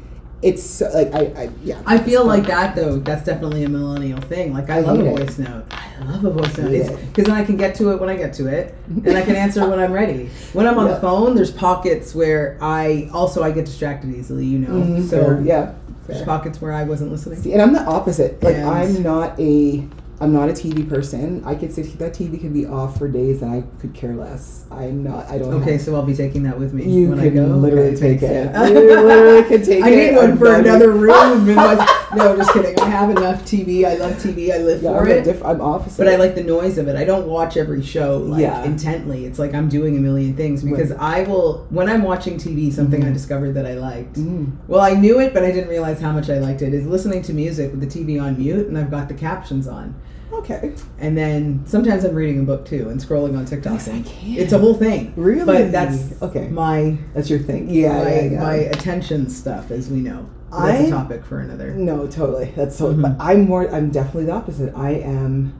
It's so, like I, I yeah. I feel like that though. That's definitely a millennial thing. Like I, I love a hate it. voice note. I love a voice note because then I can get to it when I get to it, and I can answer when I'm ready. When I'm on Yeah. the phone, there's pockets where I also I get distracted easily. You know, Mhm, so fair, yeah. There's pockets where I wasn't listening. See, and I'm the opposite. Like And- I'm not a I'm not a TV person. I could sit that TV could be off for days and I could care less. I'm not. I don't. Okay, have- so I'll be taking that with me You when can I go. literally Okay, take it. thanks. You literally can take I it. need one for another room. no, just kidding. I have enough TV. I love TV. I live Yeah, for I'm, it. diff- I'm opposite. But I like the noise of it. I don't watch every show like Yeah. intently. It's like I'm doing a million things because I will when I'm watching TV, something I Mhm. discovered that I liked. Mm. Well, I knew it, but I didn't realize how much I liked it. Is listening to music with the TV on mute and I've got the captions on. Okay. And then sometimes I'm reading a book too and scrolling on TikTok. Yes, I can. It's a whole thing. Really? But that's okay. my That's your thing. Yeah. my, yeah, yeah. my attention stuff, as we know. That's I- a topic for another. No, totally. That's so. Mhm. But I'm more. I'm definitely the opposite. I am.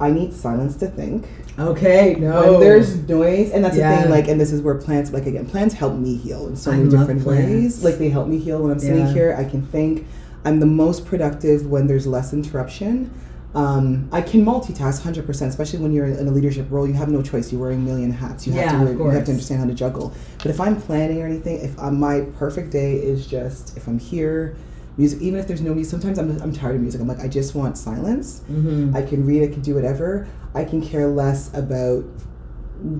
I need silence to think. Okay, no. When there's noise, and that's the Yeah. thing. Like, and this is where plants. Like again, plants help me heal in so many love different ways. Like they help me heal when I'm sitting Yeah. here. I can think. I'm the most productive when there's less interruption. Um, I can multitask 100%, especially when you're in a leadership role. You have no choice. You're wearing a million hats. You have Yeah, to of you have to understand how to juggle. But if I'm planning or anything, if I'm, my perfect day is just if I'm here, music. Even if there's no music, sometimes I'm, I'm tired of music. I'm like I just want silence. hmm I can read. I can do whatever. I can care less about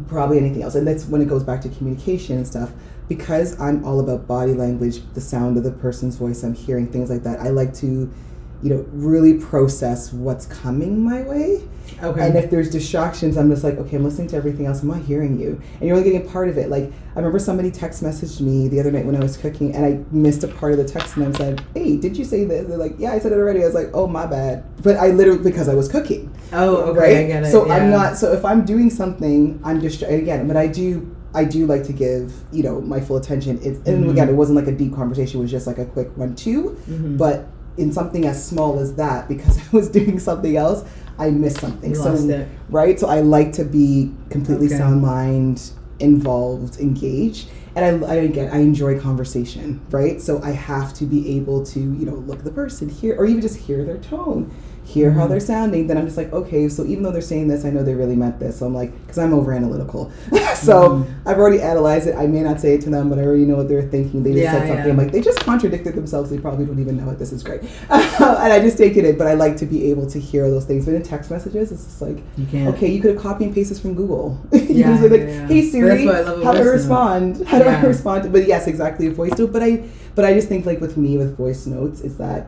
probably anything else. And that's when it goes back to communication and stuff. Because I'm all about body language, the sound of the person's voice, I'm hearing things like that. I like to, you know, really process what's coming my way. Okay. And if there's distractions, I'm just like, okay, I'm listening to everything else. I'm not hearing you. And you're only getting a part of it. Like, I remember somebody text messaged me the other night when I was cooking and I missed a part of the text and I said, hey, did you say this? They're like, yeah, I said it already. I was like, oh, my bad. But I literally, because I was cooking. oh, okay, right? I get it. So yeah. I'm not, so if I'm doing something, I'm distracted again. But I do, I do like to give, you know, my full attention. It, and Mhm. again, it wasn't like a deep conversation. It was just like a quick one, two. Mhm. But in something as small as that, because I was doing something else, I missed something. You so lost it. right? So I like to be completely Okay. sound mind, involved, engaged. And I, I again, I enjoy conversation, right? So I have to be able to, you know, look at the person, hear, or even just hear their tone, hear how Mhm. they're sounding. Then I'm just like, okay, so even though they're saying this, I know they really meant this. So I'm like, because I'm over analytical. so Mhm. I've already analyzed it. I may not say it to them, but I already know what they're thinking. They just Yeah, said something. yeah. I'm like, they just contradicted themselves. They probably don't even know it. This is great. and I just take it in, but I like to be able to hear those things. But in text messages, it's just like, You can't. Okay, you could have copied and pasted from Google. you Yeah, like. "Hey Siri, that's why I love a how do I respond? How do I respond?" But yes, exactly, a voice note. But I, but I just think like with me with voice notes is that,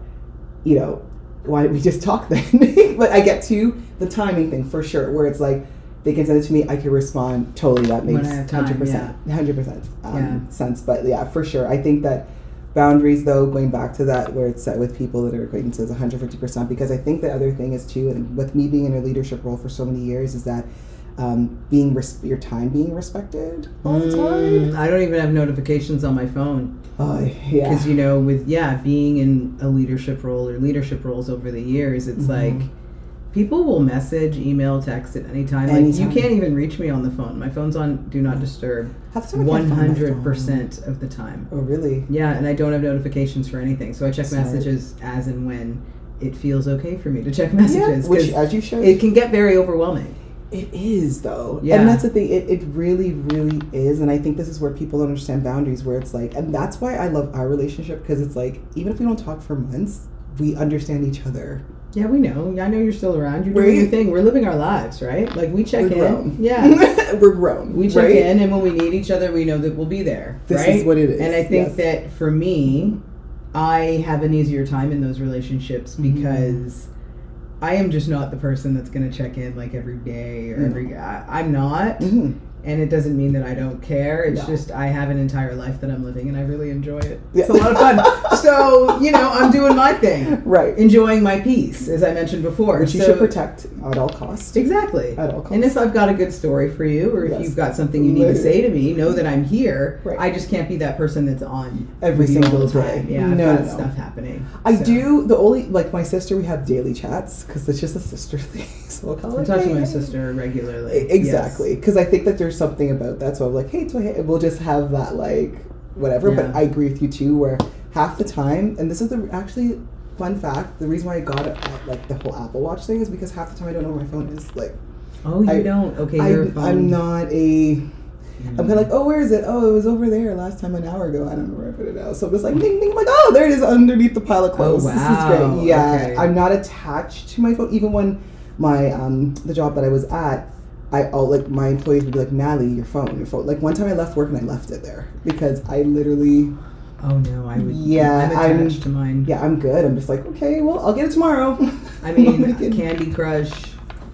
you know, why don't we just talk then? but I get to the timing thing for sure, where it's like they can send it to me, I can respond. Totally, that makes I have time, hundred percent, hundred percent um, sense. But yeah, for sure, I think that boundaries though going back to that where it's set with people that are acquaintances 150% because i think the other thing is too and with me being in a leadership role for so many years is that um, being res- your time being respected all the time Mm, I don't even have notifications on my phone oh yeah because you know, with yeah, being in a leadership role or leadership roles over the years, it's Mhm. like People will message, email, text at any time. Like Anytime. you can't even reach me on the phone. My phone's on do not disturb time I one can't find my hundred percent of the time. Oh, really? Yeah, and I don't have notifications for anything. So I check Smart. messages as and when it feels okay for me to check messages. Which, 'cause as you should. it can get very overwhelming. It is though, Yeah. and that's the thing. It, it really, really is, and I think this is where people don't understand boundaries. Where it's like, and that's why I love our relationship because it's like, even if we don't talk for months, we understand each other. Yeah, we know. I know you're still around. You're doing your thing. We're living our lives, right? Like we check We're in. grown. Yeah. we're grown. We check right? in, and when we need each other, we know that we'll be there. This right? is what it is, And I think yes. that for me, I have an easier time in those relationships Mhm. because I am just not the person that's going to check in like every day or every. I, I'm not, Mhm. And it doesn't mean that I don't care. It's No. just I have an entire life that I'm living, and I really enjoy it. Yeah. It's a lot of fun. so you know, I'm doing my thing, Right. enjoying my peace, as I mentioned before. Which you should protect at all costs. Exactly. At all costs. And if I've got a good story for you, or if Yes. you've got something you need to say to me, know that I'm here. Right. I just can't be that person that's on Every single the day. time. Yeah, I've No, got no, stuff happening. I So- do the only like my sister. We have daily chats because it's just a sister thing. So we'll call it. I talk to my sister regularly. Exactly, because I think that there's something about that. So I'm like, hey, Toy, hey, we'll just have that like whatever. But I agree with you too, where half the time, and this is the actually fun fact, the reason why I got it, like the whole Apple Watch thing is because half the time I don't know where my phone is. Like, Oh, you I- don't? Okay, you're a I'm, phone. I'm not a. Mm. I'm kind of like, oh, where is it? Oh, it was over there last time an hour ago. I don't know where I put it now. So I'm just like, ding, ding. I'm like, oh, there it is underneath the pile of clothes. This is wow. great. Yeah, Okay. I'm not attached to my phone. Even when my um the job that I was at, I all like my employees would be like, Natalie, your phone, your phone. Like one time I left work and I left it there because I literally, Oh no, I would. Yeah, I'm I'm- to mine. yeah, I'm good. I'm just like, okay, well, I'll get it tomorrow. I mean, Candy Crush.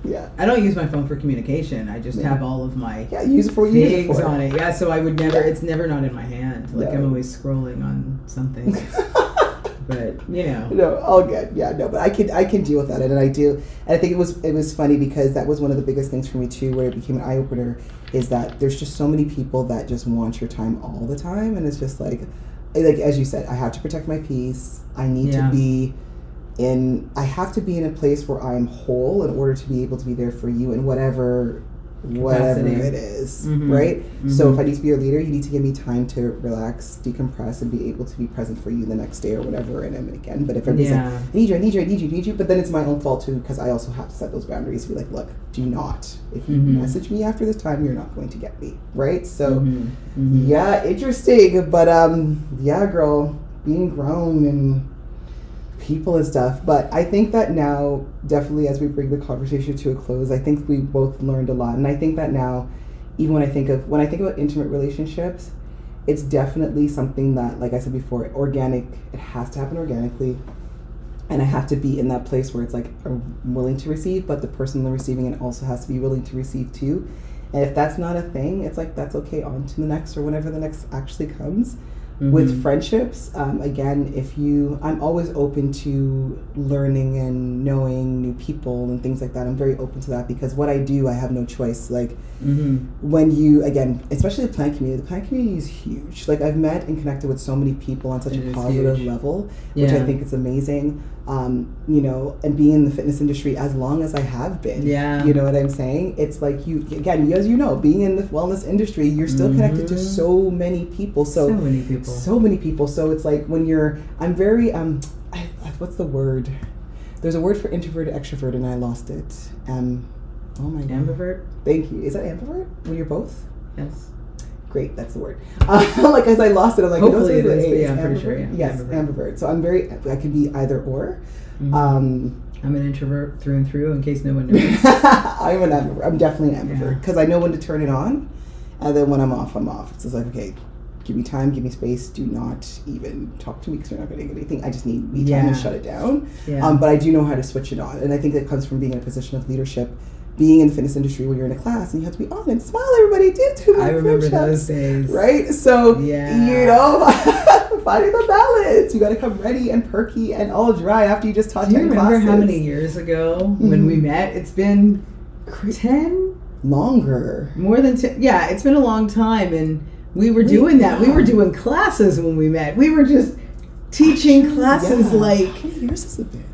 yeah, I don't use my phone for communication. I just Yeah. have all of my yeah, use it for you use it for. on it. Yeah, so I would never. It's never not in my hand. Like No. I'm always scrolling on something. but you know. No, all good. Yeah, no, but I can I can deal with that, and I do. And I think it was it was funny because that was one of the biggest things for me too, where it became an eye opener, is that there's just so many people that just want your time all the time, and it's just like, like as you said, I have to protect my peace. I need Yeah. to be in. I have to be in a place where I'm whole in order to be able to be there for you in whatever. Whatever it is, Mhm. right? So Mhm. if I need to be your leader, you need to give me time to relax, decompress, and be able to be present for you the next day or whatever. And I'm again, but if everybody's like, I need you, I need you, I need you, I need you. But then it's my own fault too because I also have to set those boundaries. Be like, look, do not. If you Mhm. message me after this time, you're not going to get me, right? So, Mhm. Mhm. yeah, interesting. But um, yeah, girl, being grown and people and stuff. But I think that now, definitely, as we bring the conversation to a close, I think we both learned a lot, and I think that now, even when I think of when I think about intimate relationships, it's definitely something that, like I said before, organic. It has to happen organically and I have to be in that place where it's like I'm willing to receive, but the person receiving it also has to be willing to receive too. And if that's not a thing, it's like that's okay. On to the next or whenever the next actually comes. With Mhm. friendships, um, again, if you, I'm always open to learning and knowing new people and things like that. I'm very open to that because what I do, I have no choice. Like Mhm. when you again especially the plant community the plant community is huge like i've met and connected with so many people on such It a positive huge. level which i think is amazing um, you know and being in the fitness industry as long as i have been Yeah. you know what i'm saying it's like you again as you know being in the wellness industry you're still connected to Mhm. so many people So, so many people. so many people so it's like when you're i'm very um I, I- what's the word there's a word for introvert extrovert and i lost it um oh my god Ambivert. Thank you. Is that ambivert? When you're both? Yes. Great, that's the word. Uh, like as I lost it, I'm like, Hopefully know, it is, but yeah, I'm pretty sure, yeah, Yes, ambivert. ambivert. So I'm very, I could be either or. Mhm. Um, I'm an introvert through and through. In case no one knows. I'm an ambivert. I'm definitely an ambivert Yeah. because I know when to turn it on, and then when I'm off, I'm off. It's just like, okay, give me time, give me space. Do not even talk to me because you're not going to get anything. I just need me time Yeah. and shut it down. yeah. Um, but I do know how to switch it on, and I think that comes from being in a position of leadership. Being in the fitness industry when you're in a class and you have to be on and smile, everybody do my I remember push-ups. those days. right? So Yeah. you know, finding the balance. You got to come ready and perky and all dry after you just taught your class. Do you remember classes. how many years ago when we Mhm. met? It's been ten, longer? more than ten. Yeah, it's been a long time, and we were Wait, doing that. We were doing classes when we met. We were just teaching classes Yeah. like how many years has it been?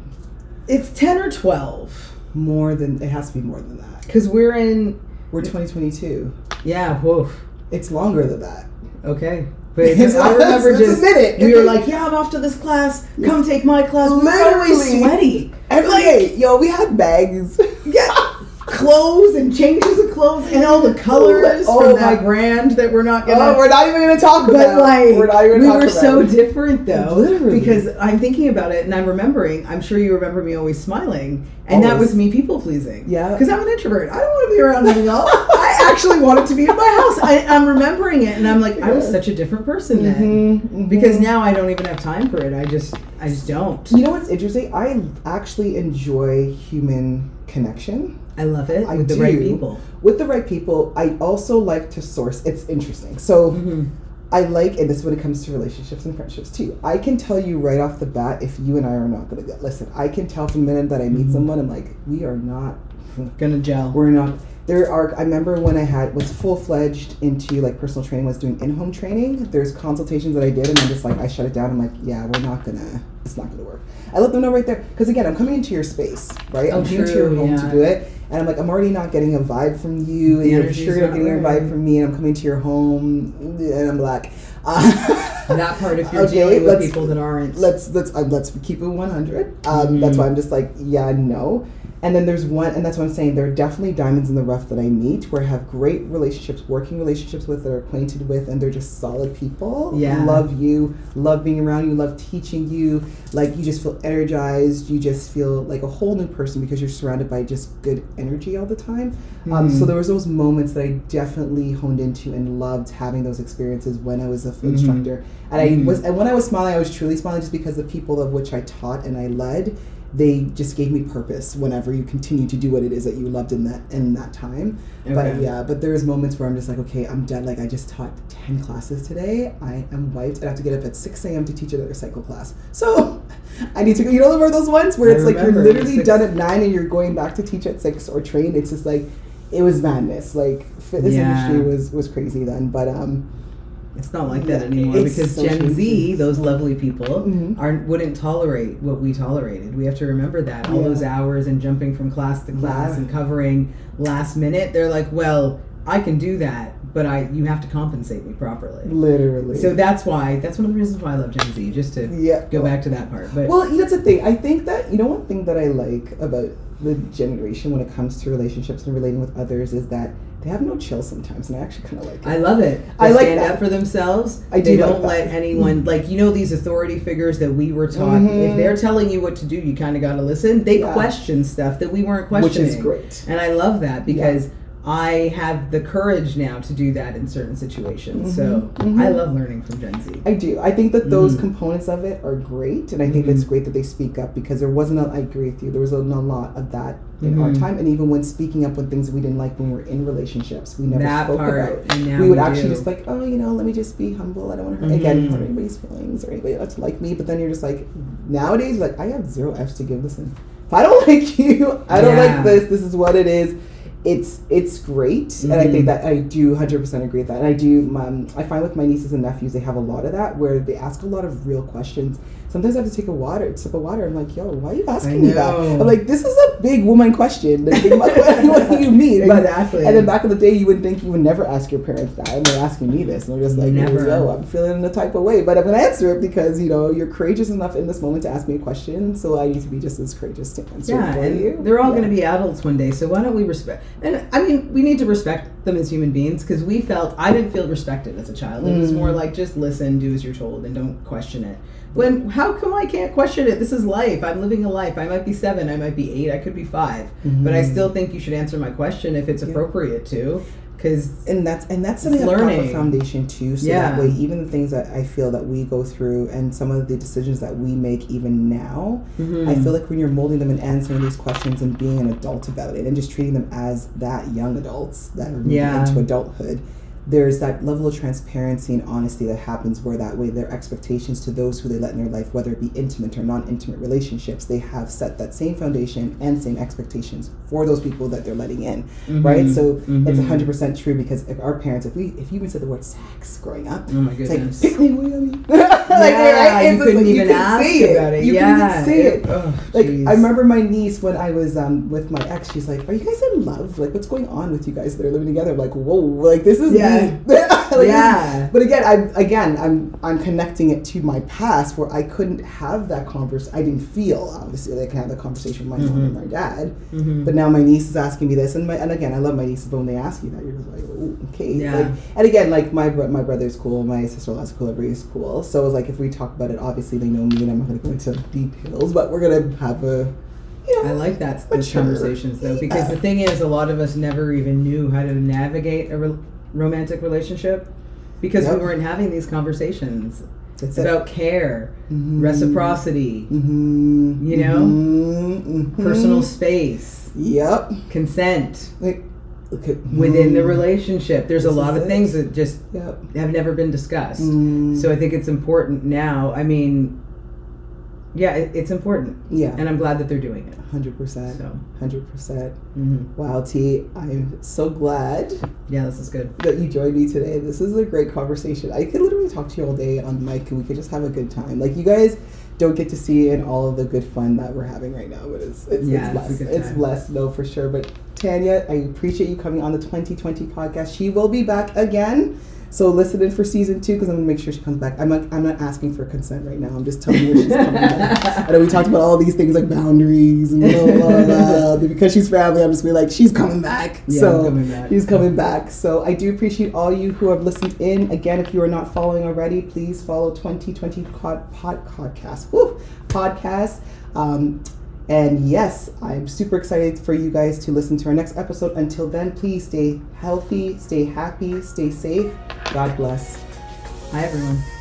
it's ten or twelve. More than it has to be more than that. Because we're in, We're 2022. yeah, whoa. It's longer than that. Okay. But It's- I remember it's just minute. we were like, "Yeah, I'm off to this class. Come take my class." We were always Literally. sweaty. Every day, yo, we had bags. Yeah, clothes and changes clothes and all the colors Oh from my- that brand that we're not gonna. oh, we're not even gonna talk but about. like we're not even we were so it. different though Literally. because i'm thinking about it and i'm remembering i'm sure you remember me always smiling and that was me people pleasing Yeah. because i'm an introvert i don't want to be around anyone i actually wanted to be in my house I, i'm remembering it and i'm like i was such a different person then Mhm, mhm. because now i don't even have time for it i just i just don't you know what's interesting? I actually enjoy human connection. I love it I with the right people With the right people, I also like to source. It's interesting. So Mhm. I like, and this is when it comes to relationships and friendships too. I can tell you right off the bat if you and I are not going to get. Listen, I can tell from the minute that I meet Mhm. someone, I'm like, we are not. gonna gel We're not. There are. I remember when I had was full fledged into like personal training, was doing in home training. There's consultations that I did, and I'm just like, I shut it down. I'm like, yeah, we're not gonna. It's not gonna work. I let them know right there because again, I'm coming into your space, right? Oh, I'm coming into your home yeah. to do it, and I'm like, I'm already not getting a vibe from you, and you're sure you're not getting a vibe from me, and I'm coming to your home, and I'm like, uh, that part if you're Okay, dealing with people that aren't let's let's uh, let's keep it 100 um, that's Mhm. why i'm just like yeah no and then there's one and that's what i'm saying there are definitely diamonds in the rough that i meet where i have great relationships working relationships with that are acquainted with and they're just solid people Yeah. love you love being around you love teaching you like you just feel energized you just feel like a whole new person because you're surrounded by just good energy all the time um, so Mhm. there was those moments that i definitely honed into and loved having those experiences when i was a Mhm. instructor and I Mhm. was, and when I was smiling, I was truly smiling just because the people of which I taught and I led, they just gave me purpose. Whenever you continue to do what it is that you loved in that in that time, but yeah, but there's moments where I'm just like, okay, I'm done. Like I just taught ten classes today. I am wiped. I have to get up at six a.m. to teach another cycle class. So I need to go. You know, where those ones where I it's like you're literally six- done at nine and you're going back to teach at six or train. It's just like it was madness. Like fitness Yeah. industry was was crazy then, but um. It's not like that anymore it's because so Gen Z, those lovely people, Mhm. aren't wouldn't tolerate what we tolerated. We have to remember that all Yeah. those hours and jumping from class to class Yeah. and covering last minute. They're like, well, I can do that, but I you have to compensate me properly. Literally. So that's why that's one of the reasons why I love Gen Z. Just to yeah. go back to that part, but Well, that's the thing. I think that you know one thing that I like about the generation when it comes to relationships and relating with others is that they have no chill sometimes, and I actually kind of like it. I love it. They I like stand that. up for themselves. I do like don't that. let anyone like you know these authority figures that we were taught. Mhm. If they're telling you what to do, you kind of got to listen. They Yeah. question stuff that we weren't questioning, which is great. and I love that because I have the courage now to do that in certain situations. So Mhm, mhm. I love learning from Gen Z. I do. I think that those Mhm. components of it are great, and I think it's great that they speak up because there wasn't. A, I agree with you. There wasn't a lot of that in our Mhm. time, and even when speaking up when things we didn't like when we were in relationships, we never that spoke part, about. and now we would actually do. just like, oh, you know, let me just be humble. I don't want to hurt again Mhm. hurt anybody's feelings or anybody else to like me. But then you're just like, nowadays, like I have zero f's to give. Listen, if I don't like you, I don't Yeah. like this. This is what it is. It's it's great, and I think that I do hundred percent agree with that. And I do. Um, I find with my nieces and nephews, they have a lot of that where they ask a lot of real questions. Sometimes I have to take a water, sip of water. I'm like, yo, why are you asking me that? I'm like, this is a big woman question. Like, what, what do you mean? But- exactly. and then back in the day, you would think you would never ask your parents that, and they're asking me this, and they're just like, Never. "Yo, I'm feeling the type of way," but I'm gonna answer it because you know you're courageous enough in this moment to ask me a question, so I need to be just as courageous to answer yeah, and you. they're all Yeah. going to be adults one day. So why don't we respect? And I mean, we need to respect them as human beings because we felt I didn't feel respected as a child. It was Mm. more like just listen, do as you're told, and don't question it. When how come I can't question it? This is life. I'm living a life. I might be seven. I might be eight. I could be 5 But I Mhm. still think you should answer my question if it's appropriate to, because and that's and that's something It's that proper learning. foundation too. So Yeah. that way, even the things that I feel that we go through, and some of the decisions that we make, even now, Mm-hmm. I feel like when you're molding them and answering these questions and being an adult about it, and just treating them as that young adults that are moving Yeah. into adulthood, there's that level of transparency and honesty that happens where that way their expectations to those who they let in their life whether it be intimate or non-intimate relationships they have set that same foundation and same expectations for those people that they're letting in right so Mhm. it's 100% true because if our parents if we if you even said the word sex growing up Oh my it's goodness. like pick me William like, yeah, It's you couldn't like, even couldn't ask say about it. you yeah. couldn't even say it Oh, like jeez. I remember my niece when I was um, with my ex. She's like, "Are you guys in love? Like, what's going on with you guys that are living together?" I'm like, whoa, like this is Yeah. Deep. Like, Yeah. But again, I'm again, I'm I'm connecting it to my past where I couldn't have that converse. I didn't feel obviously like I can have that conversation with my mom and my dad. Mhm. But now my niece is asking me this, and my, and again, I love my nieces, but when they ask you that, you're just like, oh, okay. Yeah. Like, and again, like my my brother's cool, my sister-in-law's cool, everybody's cool. So it's like if we talk about it, obviously they know me, and I'm not going to go into details, but we're gonna have a, you know, I like that those conversations though because Yeah. the thing is, a lot of us never even knew how to navigate a re- romantic relationship because Yep. we weren't having these conversations It's about care, Mhm. reciprocity, Mhm. You know? Mhm. Mhm. personal space, Yep. consent Like, look at within the Mhm. relationship. There's a lot of it. things that just Yep. have never been discussed. Mm. So I think it's important now. I mean, yeah, it, it's important, yeah, and I'm glad that they're doing it. hundred percent, So, hundred percent. mhm. Wow, T, I'm so glad yeah, this is good. that you joined me today. This is a great conversation. I could literally talk to you all day on mic, and we could just have a good time. Like you guys don't get to see in all of the good fun that we're having right now, but it's it's, Yeah, it's it's less. good It's less, no, for sure. But Tanya, I appreciate you coming on the 2020 podcast. She will be back again. So listen in for season two because I'm gonna make sure she comes back. I'm not, I'm not asking for consent right now. I'm just telling her she's coming back. I know we talked about all these things like boundaries and blah blah blah. but because she's family, I'm just be like, she's coming back. Yeah, so coming back. she's coming back. So I do appreciate all you who have listened in. Again, if you are not following already, please follow 2020 pod, pod podcast. Woo, podcast. Um, and yes, I'm super excited for you guys to listen to our next episode. Until then, please stay healthy, stay happy, stay safe. God bless. Hi, everyone.